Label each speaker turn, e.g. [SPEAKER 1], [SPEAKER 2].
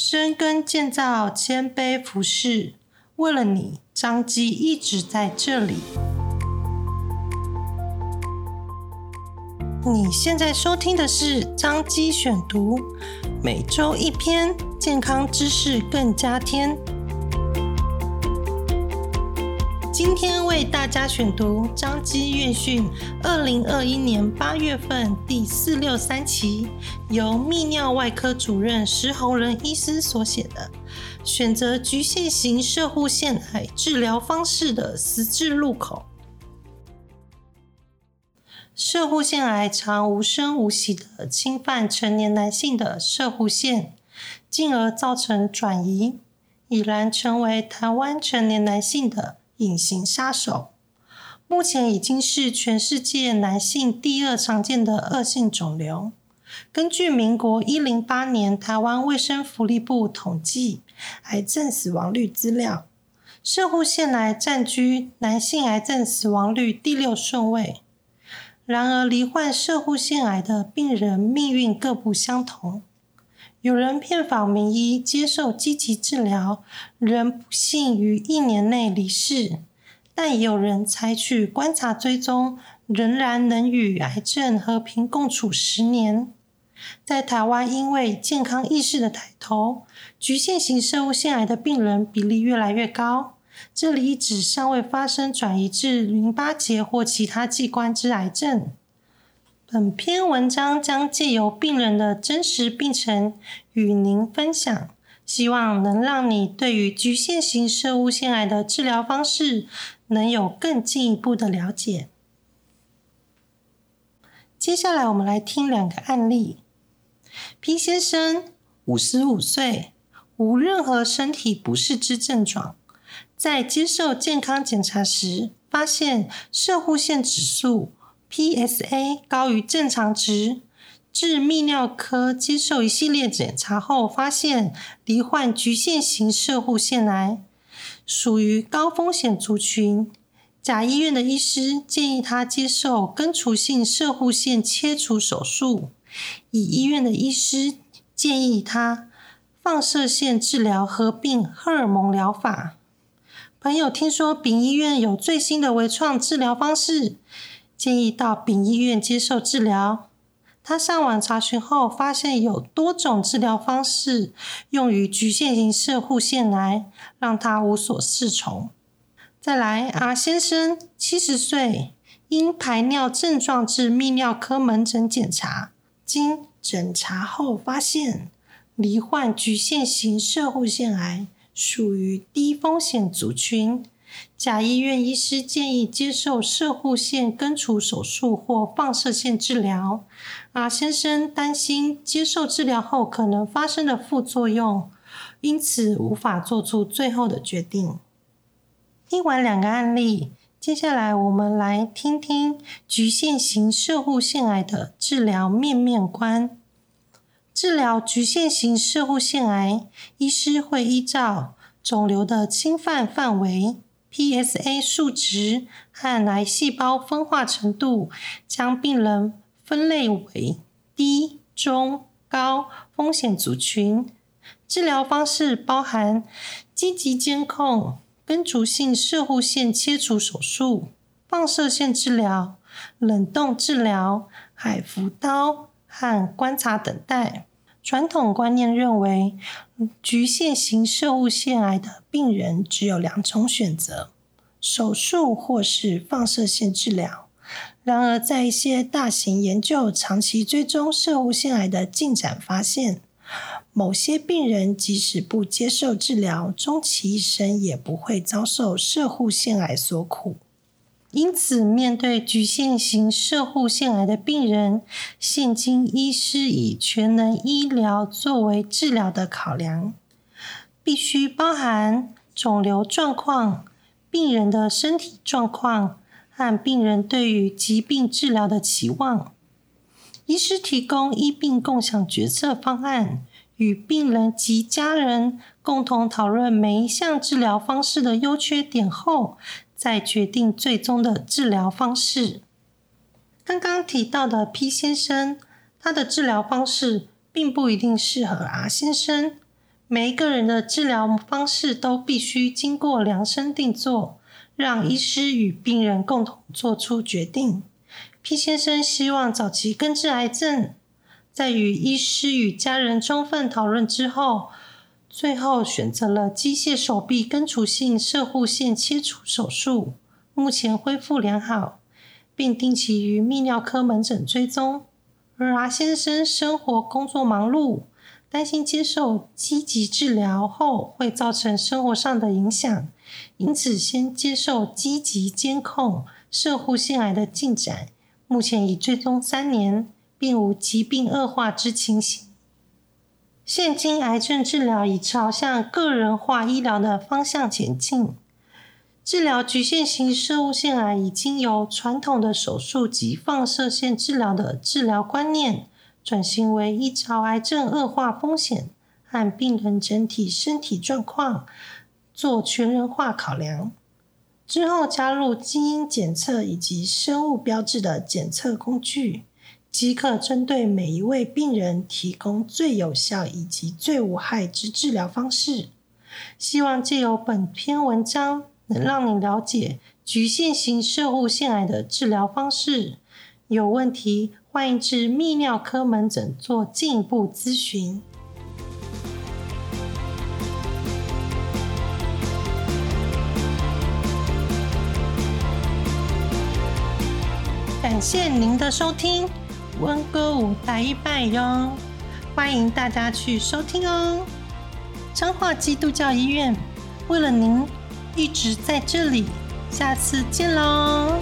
[SPEAKER 1] 深耕建造，谦卑服侍，为了你，张基一直在这里。你现在收听的是张基选读，每周一篇健康知识更加添。今天为大家选读张基院讯二零二一年八月份第四六三期，由泌尿外科主任石鸿仁医师所写的《选择局限型射护腺癌治疗方式的十字路口》。射护腺癌常无声无息的侵犯成年男性的射护腺，进而造成转移，已然成为台湾成年男性的隐形杀手，目前已经是全世界男性第二常见的恶性肿瘤。根据民国一零八年台湾卫生福利部统计癌症死亡率资料，摄护腺癌占据男性癌症死亡率第六顺位。然而，罹患摄护腺癌的病人命运各不相同。有人遍访名医，接受积极治疗，仍不幸于一年内离世；但也有人采取观察追踪，仍然能与癌症和平共处十年。在台湾，因为健康意识的抬头，局限型摄护腺癌的病人比例越来越高。这里指尚未发生转移至淋巴结或其他器官之癌症。本篇文章将借由病人的真实病程与您分享，希望能让你对于局限型射物腺癌的治疗方式能有更进一步的了解。接下来，我们来听两个案例。P 先生，五十五岁，无任何身体不适之症状，在接受健康检查时，发现射护腺指数。PSA 高于正常值，至泌尿科接受一系列检查后，发现罹患局限型射护腺癌，属于高风险族群。甲医院的医师建议他接受根除性射护腺切除手术，乙医院的医师建议他放射线治疗合并荷尔蒙疗法。朋友听说丙医院有最新的微创治疗方式。建议到丙医院接受治疗。他上网查询后，发现有多种治疗方式用于局限型射护腺癌，让他无所适从。再来，R 先生，七十岁，因排尿症状至泌尿科门诊检查，经诊查后发现罹患局限型射护腺癌，属于低风险族群。甲医院医师建议接受射护腺根除手术或放射线治疗。阿先生担心接受治疗后可能发生的副作用，因此无法做出最后的决定。听完两个案例，接下来我们来听听局限型射护腺癌的治疗面面观。治疗局限型射护腺癌，医师会依照肿瘤的侵犯范围。PSA 数值和癌细胞分化程度，将病人分类为低、中、高风险族群。治疗方式包含积极监控、根除性射护腺切除手术、放射线治疗、冷冻治疗、海扶刀和观察等待。传统观念认为，局限型射物腺癌的病人只有两种选择：手术或是放射线治疗。然而，在一些大型研究长期追踪摄护腺癌的进展发现，某些病人即使不接受治疗，终其一生也不会遭受射护腺癌所苦。因此，面对局限型射护腺癌的病人，现今医师以全能医疗作为治疗的考量，必须包含肿瘤状况、病人的身体状况和病人对于疾病治疗的期望。医师提供医病共享决策方案，与病人及家人共同讨论每一项治疗方式的优缺点后，再决定最终的治疗方式。刚刚提到的 P 先生，他的治疗方式并不一定适合 R 先生。每一个人的治疗方式都必须经过量身定做，让医师与病人共同做出决定。P 先生希望早期根治癌症，在与医师与家人充分讨论之后，最后选择了机械手臂根除性射护腺切除手术，目前恢复良好，并定期于泌尿科门诊追踪。而 R 先生生活工作忙碌，担心接受积极治疗后会造成生活上的影响，因此先接受积极监控射护腺癌的进展。目前已追踪三年，并无疾病恶化之情形。现今癌症治疗已朝向个人化医疗的方向前进，治疗局限型摄护腺癌已经由传统的手术及放射线治疗的治疗观念，转型为依照癌症恶化风险和病人整体身体状况做全人化考量。之后加入基因检测以及生物标志的检测工具，即可针对每一位病人提供最有效以及最无害之治疗方式。希望借由本篇文章，能让你了解局限型摄护腺癌的治疗方式。有问题，欢迎至泌尿科门诊做进一步咨询。感谢您的收听，温歌舞拜一拜哟，欢迎大家去收听哦。彰化基督教医院为了您一直在这里，下次见喽。